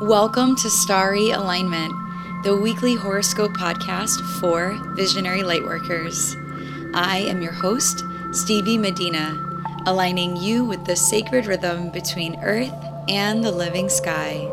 Welcome to Starry Alignment, the weekly horoscope podcast for visionary lightworkers. I am your host, Stevie Medina, aligning you with the sacred rhythm between earth and the living sky.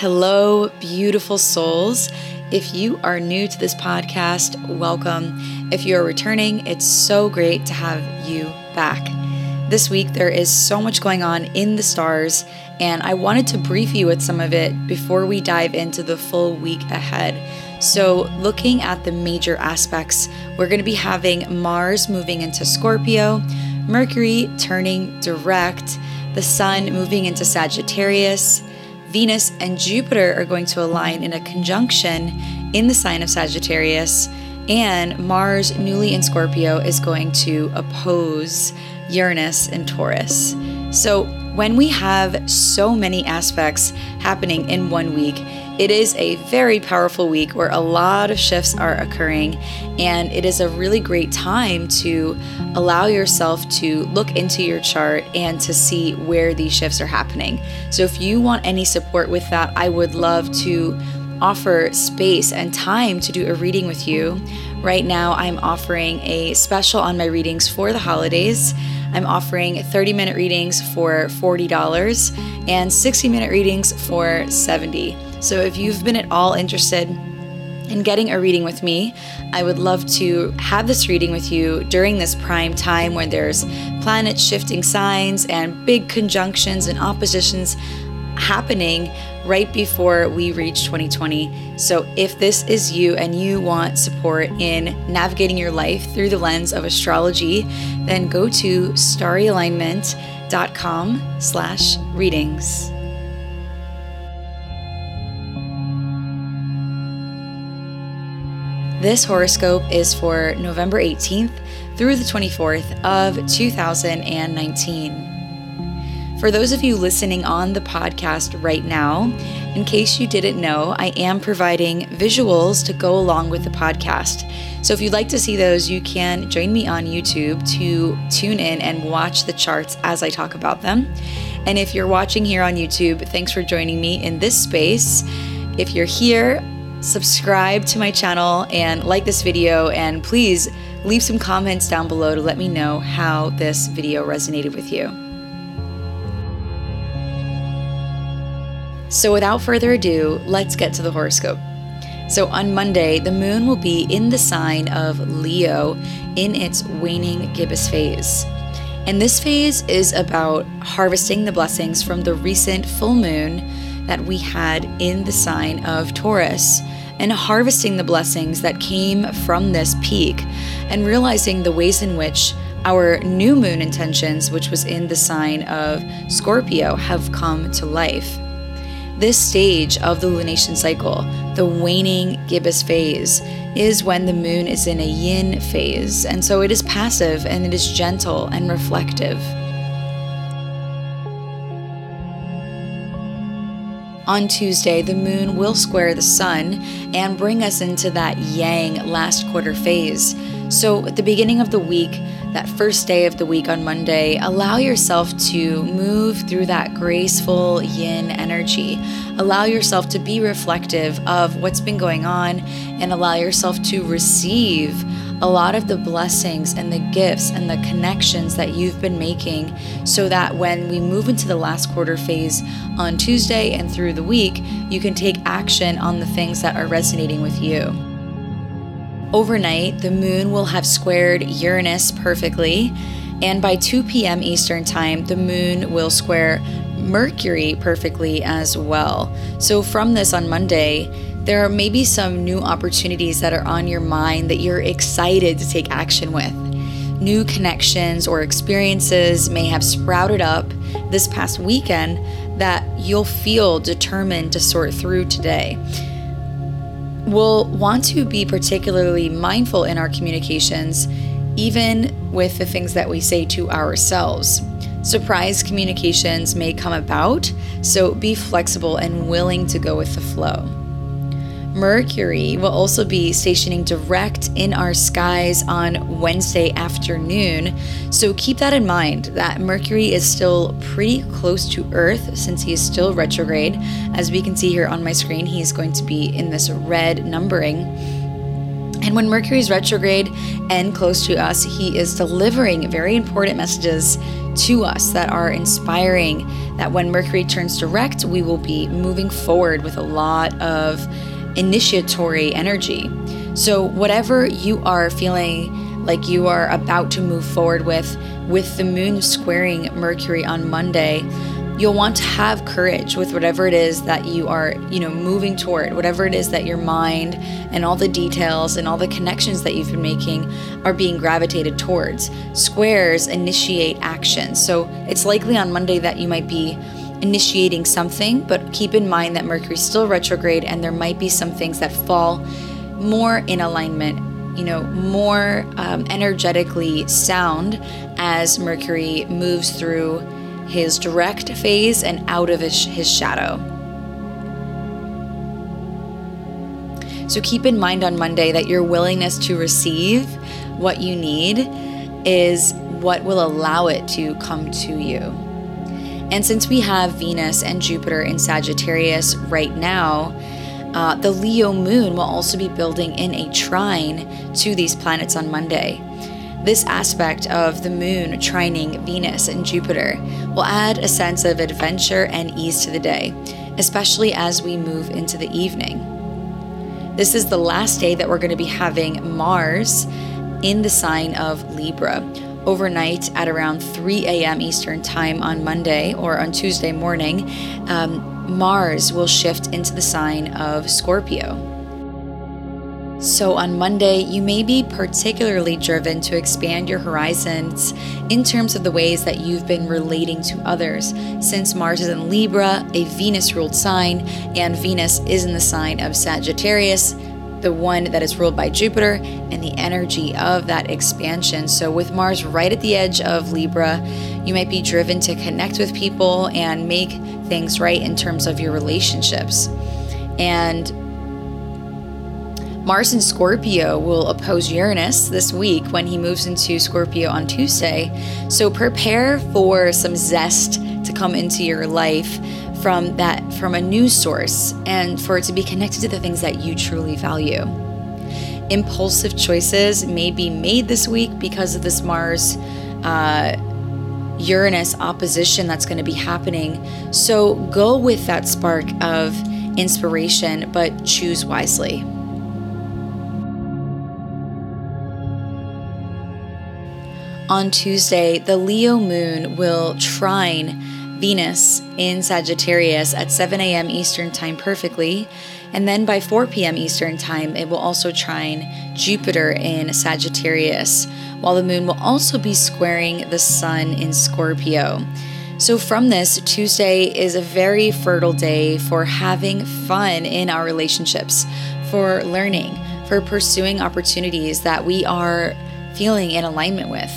Hello, beautiful souls. If you are new to this podcast, welcome. If you are returning, it's so great to have you back. This week, there is so much going on in the stars, and I wanted to brief you with some of it before we dive into the full week ahead. So, looking at the major aspects, we're going to be having Mars moving into Scorpio, Mercury turning direct, the Sun moving into Sagittarius. Venus and Jupiter are going to align in a conjunction in the sign of Sagittarius, and Mars, newly in Scorpio, is going to oppose Uranus in Taurus. So, when we have so many aspects happening in one week, it is a very powerful week where a lot of shifts are occurring, and it is a really great time to allow yourself to look into your chart and to see where these shifts are happening. So, if you want any support with that, I would love to offer space and time to do a reading with you. Right now, I'm offering a special on my readings for the holidays. I'm offering 30 minute readings for $40 and 60 minute readings for 70. So if you've been at all interested in getting a reading with me, I would love to have this reading with you during this prime time where there's planet shifting signs and big conjunctions and oppositions happening right before we reach 2020. So, if this is you and you want support in navigating your life through the lens of astrology, then go to starryalignment.com slash readings. This horoscope is for November 18th through the 24th of 2019. For those of you listening on the podcast right now, in case you didn't know, I am providing visuals to go along with the podcast. So if you'd like to see those, you can join me on YouTube to tune in and watch the charts as I talk about them. And if you're watching here on YouTube, thanks for joining me in this space. If you're here, subscribe to my channel and like this video and please leave some comments down below to let me know how this video resonated with you. So without further ado, let's get to the horoscope. So on Monday, the moon will be in the sign of Leo in its waning gibbous phase. And this phase is about harvesting the blessings from the recent full moon that we had in the sign of Taurus and harvesting the blessings that came from this peak and realizing the ways in which our new moon intentions, which was in the sign of Scorpio, have come to life. This stage of the lunation cycle, the waning gibbous phase, is when the moon is in a yin phase, and so it is passive and it is gentle and reflective. On Tuesday, the moon will square the sun and bring us into that yang last quarter phase. So, at the beginning of the week, that first day of the week on Monday, allow yourself to move through that graceful yin energy. Allow yourself to be reflective of what's been going on and allow yourself to receive a lot of the blessings and the gifts and the connections that you've been making so that when we move into the last quarter phase on Tuesday and through the week, you can take action on the things that are resonating with you. Overnight, the moon will have squared Uranus perfectly, and by 2 p.m. Eastern Time, the moon will square Mercury perfectly as well. So, from this on Monday, there are maybe some new opportunities that are on your mind that you're excited to take action with. New connections or experiences may have sprouted up this past weekend that you'll feel determined to sort through today. We'll want to be particularly mindful in our communications, even with the things that we say to ourselves. Surprise communications may come about, so be flexible and willing to go with the flow. Mercury will also be stationing direct in our skies on Wednesday afternoon. So keep that in mind that Mercury is still pretty close to Earth since he is still retrograde. As we can see here on my screen, he is going to be in this red numbering. And when Mercury is retrograde and close to us, he is delivering very important messages to us that are inspiring. That when Mercury turns direct, we will be moving forward with a lot of initiatory energy. So, whatever you are feeling like you are about to move forward with, with the moon squaring Mercury on Monday, you'll want to have courage with whatever it is that you are, you know, moving toward, whatever it is that your mind and all the details and all the connections that you've been making are being gravitated towards. Squares initiate action. So it's likely on Monday that you might be initiating something, but keep in mind that Mercury's still retrograde and there might be some things that fall more in alignment, you know, more um, energetically sound as Mercury moves through his direct phase and out of his, his shadow. So keep in mind on Monday that your willingness to receive what you need is what will allow it to come to you. And since we have Venus and Jupiter in Sagittarius right now, uh, the Leo moon will also be building in a trine to these planets on Monday. This aspect of the moon trining Venus and Jupiter will add a sense of adventure and ease to the day, especially as we move into the evening. This is the last day that we're going to be having Mars in the sign of Libra, overnight at around 3 a.m. Eastern Time on Monday or on Tuesday morning, um, Mars will shift into the sign of Scorpio. So, on Monday, you may be particularly driven to expand your horizons in terms of the ways that you've been relating to others. Since Mars is in Libra, a Venus ruled sign, and Venus is in the sign of Sagittarius, the one that is ruled by Jupiter, and the energy of that expansion. So, with Mars right at the edge of Libra, you might be driven to connect with people and make things right in terms of your relationships. And Mars in Scorpio will oppose Uranus this week when he moves into Scorpio on Tuesday. So prepare for some zest to come into your life from that from a news source and for it to be connected to the things that you truly value. Impulsive choices may be made this week because of this Mars uh, Uranus opposition that's going to be happening. So go with that spark of inspiration, but choose wisely. On Tuesday, the Leo moon will trine Venus in Sagittarius at 7 a.m. Eastern Time perfectly. And then by 4 p.m. Eastern Time, it will also trine Jupiter in Sagittarius, while the moon will also be squaring the sun in Scorpio. So, from this, Tuesday is a very fertile day for having fun in our relationships, for learning, for pursuing opportunities that we are feeling in alignment with.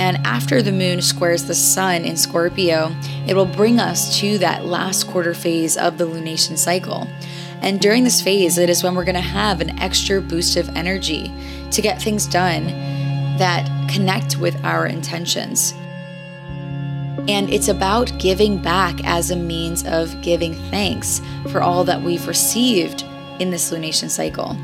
And after the moon squares the sun in Scorpio, it will bring us to that last quarter phase of the lunation cycle. And during this phase, it is when we're going to have an extra boost of energy to get things done that connect with our intentions. And it's about giving back as a means of giving thanks for all that we've received in this lunation cycle.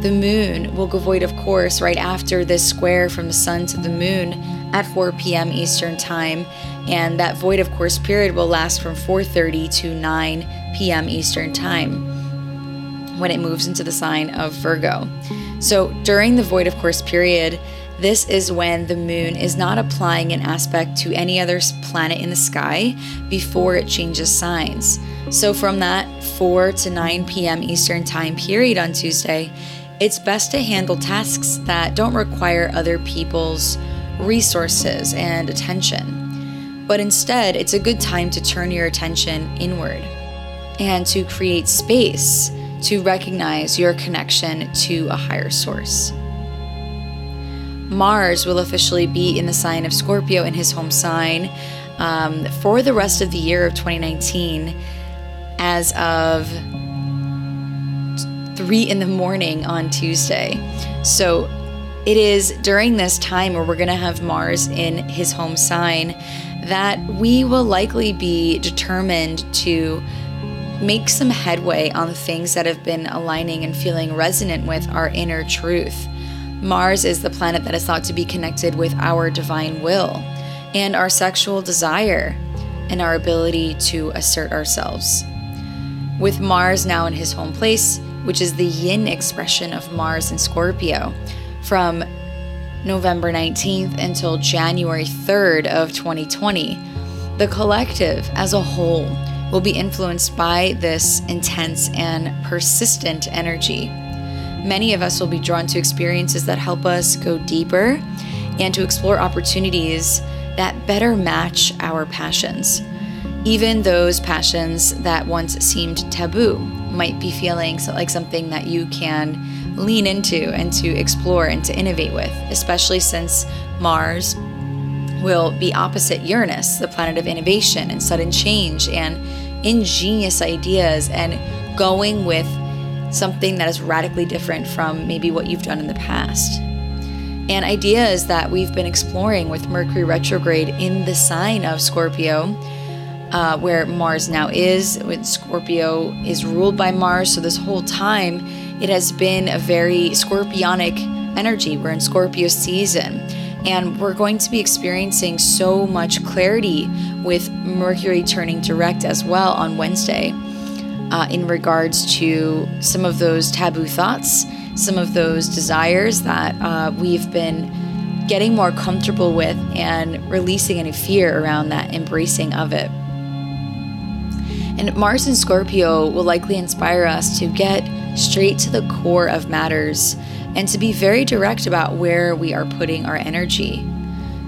The moon will go void, of course, right after this square from the sun to the moon at 4 p.m. Eastern Time, and that void, of course, period will last from 4:30 to 9 p.m. Eastern Time when it moves into the sign of Virgo. So during the void, of course, period, this is when the moon is not applying an aspect to any other planet in the sky before it changes signs. So from that 4 to 9 p.m. Eastern Time period on Tuesday, it's best to handle tasks that don't require other people's resources and attention. But instead, it's a good time to turn your attention inward and to create space to recognize your connection to a higher source. Mars will officially be in the sign of Scorpio in his home sign um, for the rest of the year of 2019 as of 3 in the morning on Tuesday. So it is during this time where we're going to have Mars in his home sign that we will likely be determined to make some headway on the things that have been aligning and feeling resonant with our inner truth. Mars is the planet that is thought to be connected with our divine will and our sexual desire and our ability to assert ourselves. With Mars now in his home place, which is the yin expression of Mars in Scorpio, from November 19th until January 3rd of 2020, the collective as a whole will be influenced by this intense and persistent energy. Many of us will be drawn to experiences that help us go deeper and to explore opportunities that better match our passions. Even those passions that once seemed taboo might be feeling like something that you can lean into and to explore and to innovate with, especially since Mars will be opposite Uranus, the planet of innovation and sudden change and ingenious ideas and going with something that is radically different from maybe what you've done in the past. And ideas that we've been exploring with Mercury retrograde in the sign of Scorpio, uh, where Mars now is, when Scorpio is ruled by Mars. So this whole time, it has been a very scorpionic energy. We're in Scorpio season. And we're going to be experiencing so much clarity with Mercury turning direct as well on Wednesday uh, in regards to some of those taboo thoughts, some of those desires that uh, we've been getting more comfortable with and releasing any fear around that embracing of it. And Mars in Scorpio will likely inspire us to get straight to the core of matters and to be very direct about where we are putting our energy.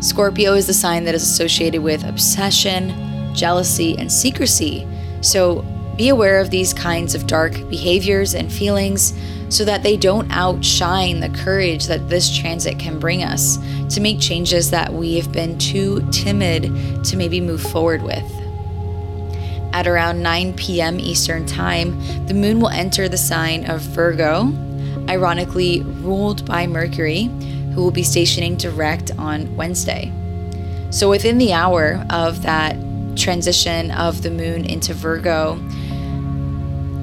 Scorpio is the sign that is associated with obsession, jealousy, and secrecy. So be aware of these kinds of dark behaviors and feelings so that they don't outshine the courage that this transit can bring us to make changes that we have been too timid to maybe move forward with. At around 9 p.m. Eastern Time, the moon will enter the sign of Virgo, ironically ruled by Mercury, who will be stationing direct on Wednesday. So, within the hour of that transition of the moon into Virgo,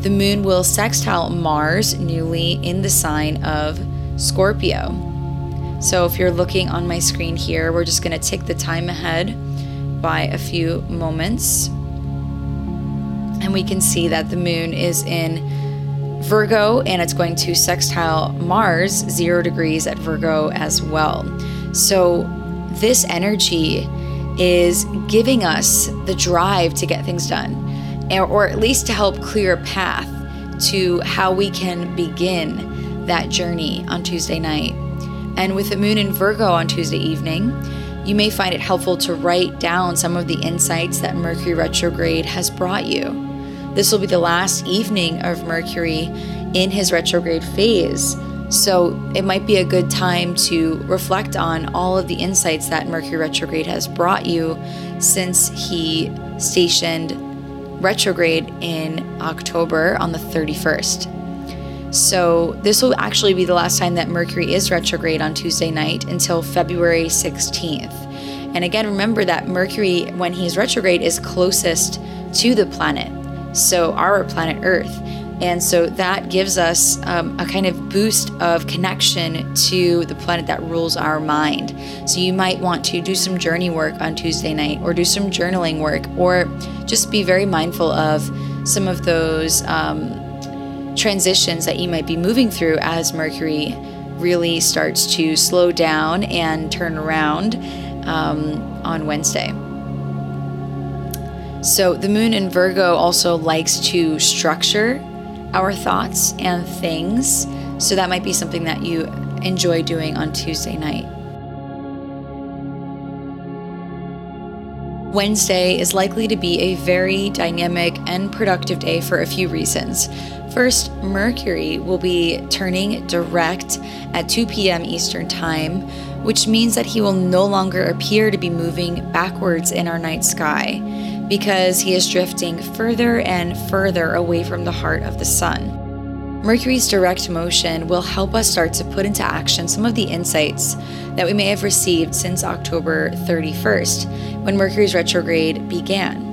the moon will sextile Mars newly in the sign of Scorpio. So, if you're looking on my screen here, we're just going to tick the time ahead by a few moments. And we can see that the moon is in Virgo, and it's going to sextile Mars, zero degrees at Virgo as well. So, this energy is giving us the drive to get things done, or at least to help clear a path to how we can begin that journey on Tuesday night. And with the moon in Virgo on Tuesday evening, you may find it helpful to write down some of the insights that Mercury retrograde has brought you. This will be the last evening of Mercury in his retrograde phase. So it might be a good time to reflect on all of the insights that Mercury retrograde has brought you since he stationed retrograde in October on the 31st. So, this will actually be the last time that Mercury is retrograde on Tuesday night until February 16th. And again, remember that Mercury, when he's retrograde, is closest to the planet so our planet Earth. And so that gives us um, a kind of boost of connection to the planet that rules our mind. So you might want to do some journey work on Tuesday night, or do some journaling work, or just be very mindful of some of those um, transitions that you might be moving through as Mercury really starts to slow down and turn around um, on Wednesday. So, the moon in Virgo also likes to structure our thoughts and things. So, that might be something that you enjoy doing on Tuesday night. Wednesday is likely to be a very dynamic and productive day for a few reasons. First, Mercury will be turning direct at 2 p.m. Eastern Time, which means that he will no longer appear to be moving backwards in our night sky because he is drifting further and further away from the heart of the sun. Mercury's direct motion will help us start to put into action some of the insights that we may have received since October 31st, when Mercury's retrograde began.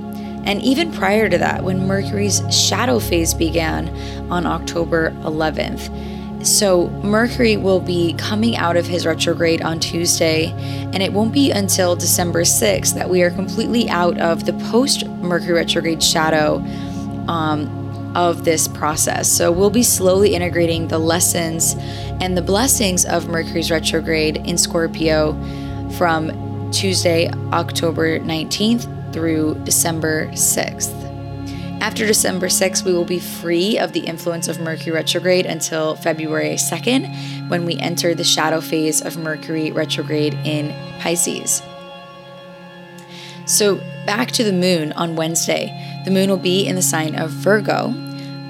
And even prior to that, when Mercury's shadow phase began on October 11th. So, Mercury will be coming out of his retrograde on Tuesday, and it won't be until December 6th that we are completely out of the post Mercury retrograde shadow um, of this process. So, we'll be slowly integrating the lessons and the blessings of Mercury's retrograde in Scorpio from Tuesday, October 19th through December 6th. After December 6th, we will be free of the influence of Mercury retrograde until February 2nd, when we enter the shadow phase of Mercury retrograde in Pisces. So, back to the moon on Wednesday. The moon will be in the sign of Virgo,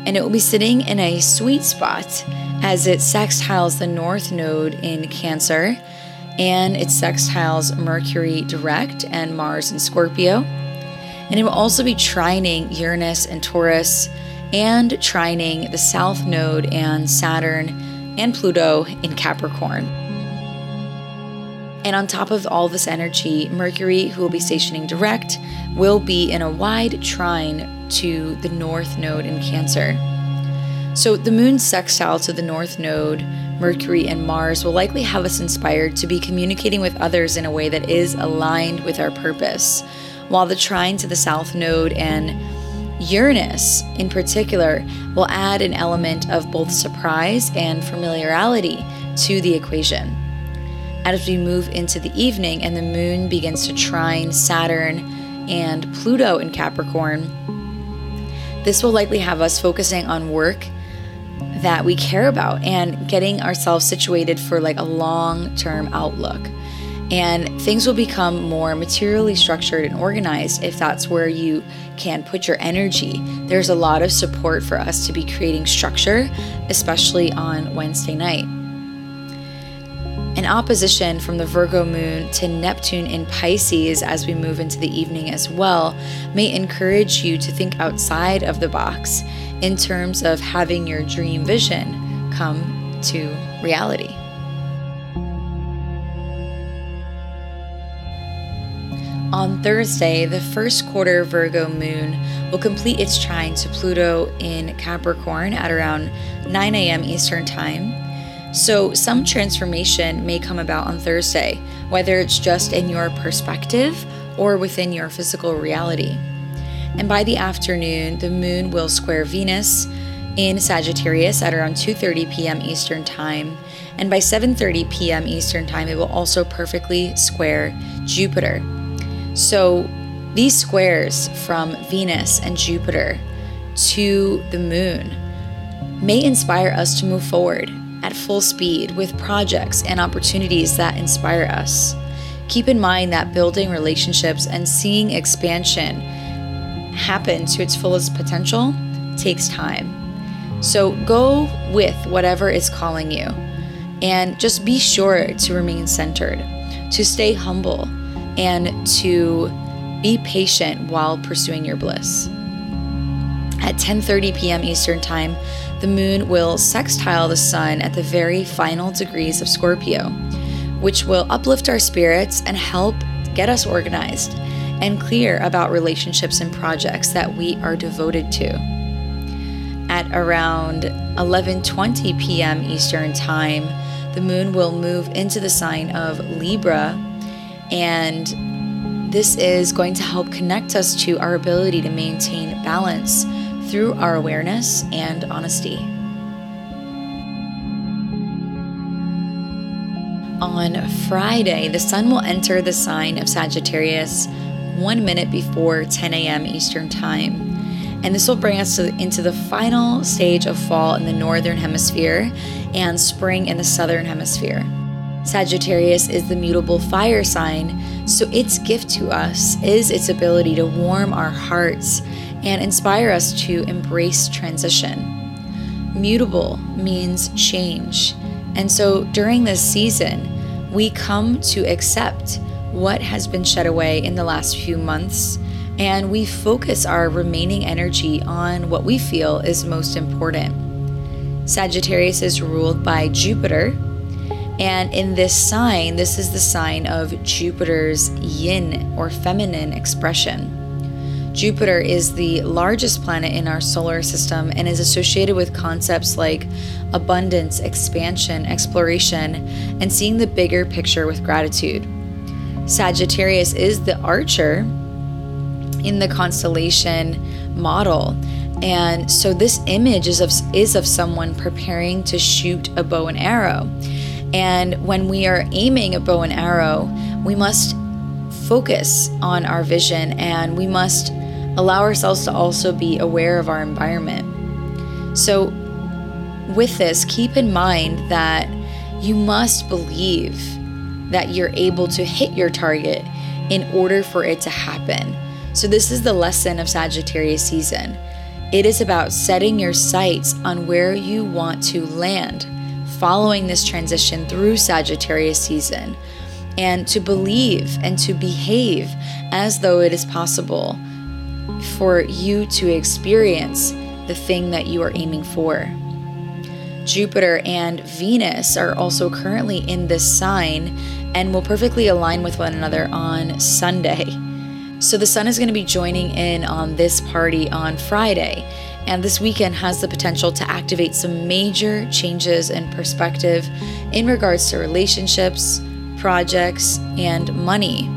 and it will be sitting in a sweet spot as it sextiles the north node in Cancer and it sextiles Mercury direct and Mars in Scorpio. And it will also be trining Uranus and Taurus and trining the South Node and Saturn and Pluto in Capricorn. And on top of all this energy, Mercury, who will be stationing direct, will be in a wide trine to the North Node in Cancer. So the moon sextile to the North Node, Mercury, and Mars will likely have us inspired to be communicating with others in a way that is aligned with our purpose while the trine to the south node and Uranus, in particular, will add an element of both surprise and familiarity to the equation. As we move into the evening and the moon begins to trine Saturn and Pluto in Capricorn, this will likely have us focusing on work that we care about and getting ourselves situated for like a long term outlook and things will become more materially structured and organized if that's where you can put your energy. There's a lot of support for us to be creating structure, especially on Wednesday night. An opposition from the Virgo moon to Neptune in Pisces as we move into the evening as well may encourage you to think outside of the box in terms of having your dream vision come to reality. On Thursday, the first quarter Virgo moon will complete its trine to Pluto in Capricorn at around 9 a.m. Eastern Time. So, some transformation may come about on Thursday, whether it's just in your perspective or within your physical reality. And by the afternoon, the moon will square Venus in Sagittarius at around 2:30 p.m. Eastern Time, and by 7:30 p.m. Eastern Time, it will also perfectly square Jupiter. So these squares from Venus and Jupiter to the moon may inspire us to move forward at full speed with projects and opportunities that inspire us. Keep in mind that building relationships and seeing expansion happen to its fullest potential takes time. So go with whatever is calling you and just be sure to remain centered, to stay humble and to be patient while pursuing your bliss. At 10:30 p.m. Eastern Time, the moon will sextile the sun at the very final degrees of Scorpio, which will uplift our spirits and help get us organized and clear about relationships and projects that we are devoted to. At around 11:20 p.m. Eastern Time, the moon will move into the sign of Libra and this is going to help connect us to our ability to maintain balance through our awareness and honesty. On Friday, the sun will enter the sign of Sagittarius one minute before 10 a.m. Eastern Time. And this will bring us to, into the final stage of fall in the northern hemisphere and spring in the southern hemisphere. Sagittarius is the mutable fire sign, so its gift to us is its ability to warm our hearts and inspire us to embrace transition. Mutable means change, and so during this season, we come to accept what has been shed away in the last few months and we focus our remaining energy on what we feel is most important. Sagittarius is ruled by Jupiter, and in this sign, this is the sign of Jupiter's yin or feminine expression. Jupiter is the largest planet in our solar system and is associated with concepts like abundance, expansion, exploration, and seeing the bigger picture with gratitude. Sagittarius is the archer in the constellation model. And so this image is of, is of someone preparing to shoot a bow and arrow. And when we are aiming a bow and arrow, we must focus on our vision and we must allow ourselves to also be aware of our environment. So, with this, keep in mind that you must believe that you're able to hit your target in order for it to happen. So, this is the lesson of Sagittarius season. It is about setting your sights on where you want to land following this transition through Sagittarius season and to believe and to behave as though it is possible for you to experience the thing that you are aiming for. Jupiter and Venus are also currently in this sign and will perfectly align with one another on Sunday. So the sun is going to be joining in on this party on Friday, and this weekend has the potential to activate some major changes in perspective in regards to relationships, projects, and money.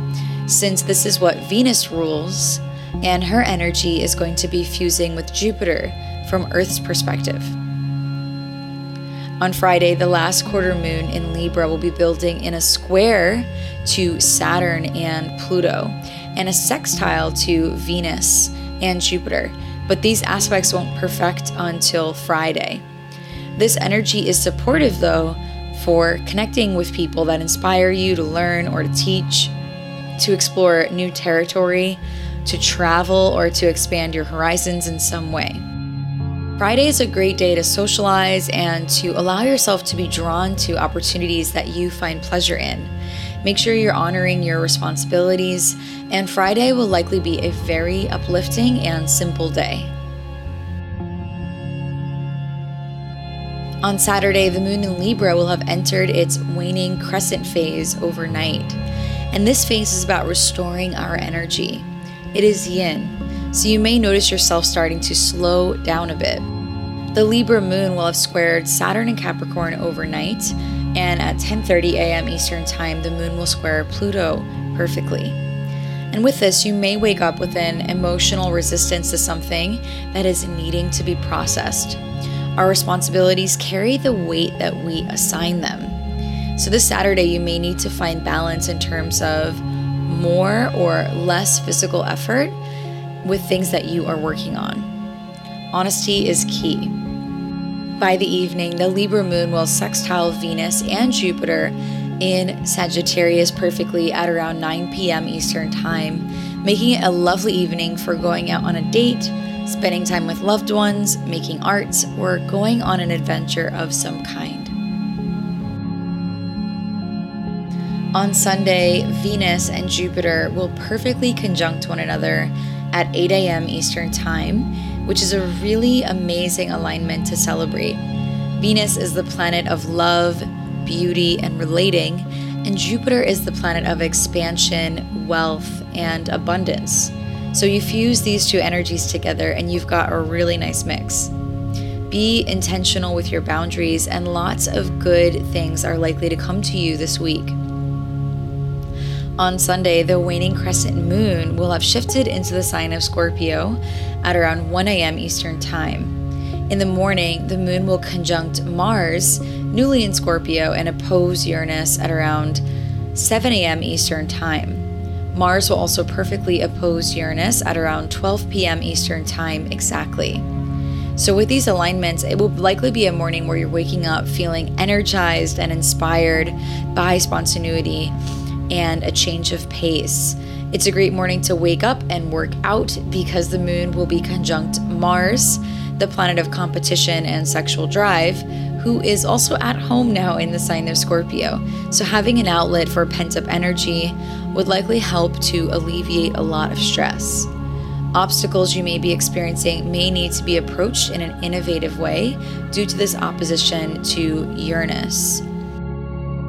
Since this is what Venus rules, and her energy is going to be fusing with Jupiter from Earth's perspective. On Friday, the last quarter moon in Libra will be building in a square to Saturn and Pluto and a sextile to Venus and Jupiter, but these aspects won't perfect until Friday. This energy is supportive, though, for connecting with people that inspire you to learn or to teach, to explore new territory, to travel, or to expand your horizons in some way. Friday is a great day to socialize and to allow yourself to be drawn to opportunities that you find pleasure in. Make sure you're honoring your responsibilities, and Friday will likely be a very uplifting and simple day. On Saturday, the moon in Libra will have entered its waning crescent phase overnight. And this phase is about restoring our energy. It is yin, so you may notice yourself starting to slow down a bit. The Libra moon will have squared Saturn and Capricorn overnight, and at 10:30 a.m. Eastern Time, the moon will square Pluto perfectly. And with this, you may wake up with an emotional resistance to something that is needing to be processed. Our responsibilities carry the weight that we assign them. So, this Saturday, you may need to find balance in terms of more or less physical effort with things that you are working on. Honesty is key. By the evening, the Libra moon will sextile Venus and Jupiter in Sagittarius perfectly at around 9 p.m. Eastern Time, making it a lovely evening for going out on a date, spending time with loved ones, making arts, or going on an adventure of some kind. On Sunday, Venus and Jupiter will perfectly conjunct one another at 8 a.m. Eastern Time which is a really amazing alignment to celebrate. Venus is the planet of love, beauty, and relating, and Jupiter is the planet of expansion, wealth, and abundance. So you fuse these two energies together and you've got a really nice mix. Be intentional with your boundaries, and lots of good things are likely to come to you this week. On Sunday, the waning crescent moon will have shifted into the sign of Scorpio at around 1 a.m. Eastern Time. In the morning, the moon will conjunct Mars, newly in Scorpio, and oppose Uranus at around 7 a.m. Eastern Time. Mars will also perfectly oppose Uranus at around 12 p.m. Eastern Time exactly. So, with these alignments, it will likely be a morning where you're waking up feeling energized and inspired by spontaneity and a change of pace. It's a great morning to wake up and work out because the moon will be conjunct Mars, the planet of competition and sexual drive, who is also at home now in the sign of Scorpio. So, having an outlet for pent up energy would likely help to alleviate a lot of stress. Obstacles you may be experiencing may need to be approached in an innovative way due to this opposition to Uranus.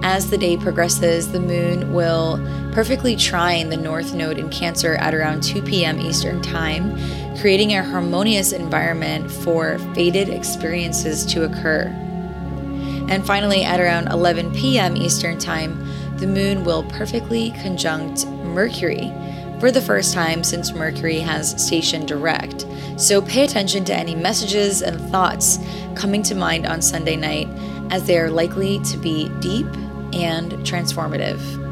As the day progresses, the moon will perfectly trine the north node in Cancer at around 2 p.m. Eastern Time, creating a harmonious environment for fated experiences to occur. And finally, at around 11 p.m. Eastern Time, the moon will perfectly conjunct Mercury for the first time since Mercury has stationed direct. So pay attention to any messages and thoughts coming to mind on Sunday night, as they are likely to be deep and transformative.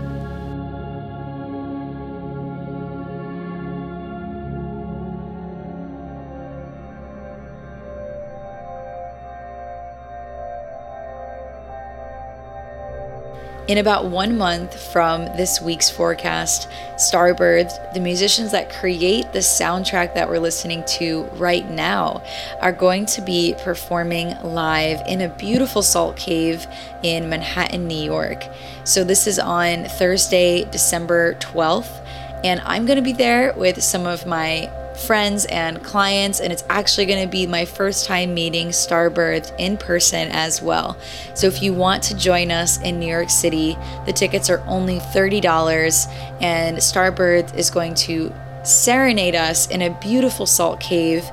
In about one month from this week's forecast, Starbirds, the musicians that create the soundtrack that we're listening to right now, are going to be performing live in a beautiful salt cave in Manhattan, New York. So, this is on Thursday, December 12th, and I'm going to be there with some of my friends and clients, and it's actually going to be my first time meeting Starbird in person as well. So if you want to join us in New York City, the tickets are only $30, and Starbird is going to serenade us in a beautiful salt cave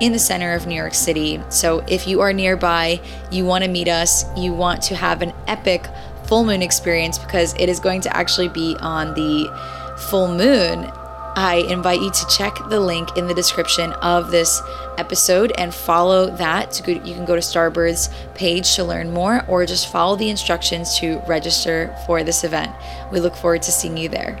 in the center of New York City. So if you are nearby, you want to meet us, you want to have an epic full moon experience because it is going to actually be on the full moon I invite you to check the link in the description of this episode and follow that. You can go to Starbird's page to learn more or just follow the instructions to register for this event. We look forward to seeing you there.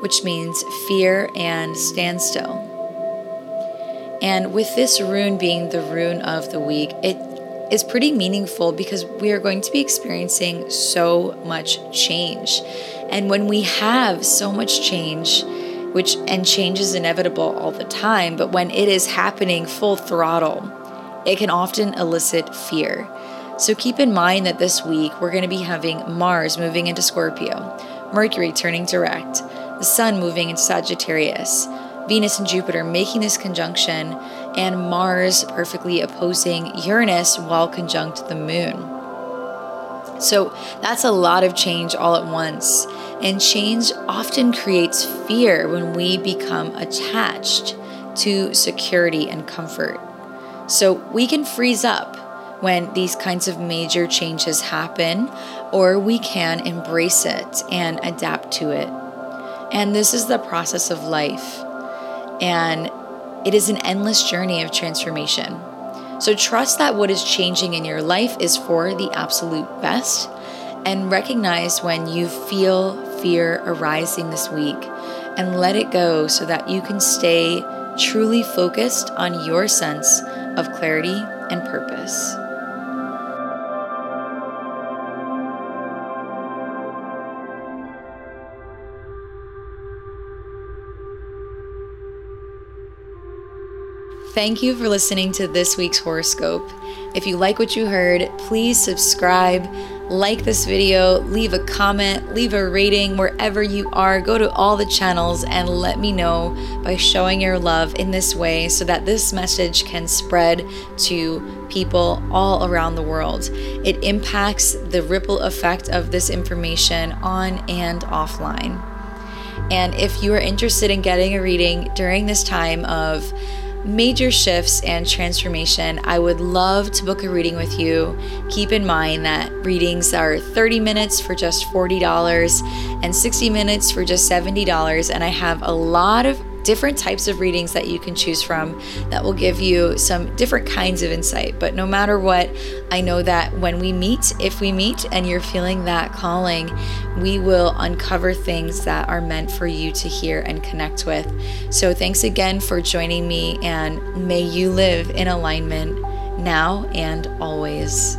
which means fear and standstill. And with this rune being the rune of the week, it is pretty meaningful because we are going to be experiencing so much change. And when we have so much change, which and change is inevitable all the time, but when it is happening full throttle, it can often elicit fear. So keep in mind that this week we're going to be having Mars moving into Scorpio, Mercury turning direct, the Sun moving into Sagittarius, Venus and Jupiter making this conjunction, and Mars perfectly opposing Uranus while conjunct the Moon. So that's a lot of change all at once. And change often creates fear when we become attached to security and comfort. So we can freeze up when these kinds of major changes happen, or we can embrace it and adapt to it. And this is the process of life. And it is an endless journey of transformation. So trust that what is changing in your life is for the absolute best. And recognize when you feel fear arising this week and let it go so that you can stay truly focused on your sense of clarity and purpose. Thank you for listening to this week's horoscope. If you like what you heard, please subscribe, like this video, leave a comment, leave a rating wherever you are. Go to all the channels and let me know by showing your love in this way so that this message can spread to people all around the world. It impacts the ripple effect of this information on and offline. And if you are interested in getting a reading during this time of major shifts and transformation, I would love to book a reading with you. Keep in mind that readings are 30 minutes for just $40 and 60 minutes for just $70. And I have a lot of different types of readings that you can choose from that will give you some different kinds of insight. But no matter what, I know that when we meet, if we meet and you're feeling that calling, we will uncover things that are meant for you to hear and connect with. So thanks again for joining me, and may you live in alignment now and always.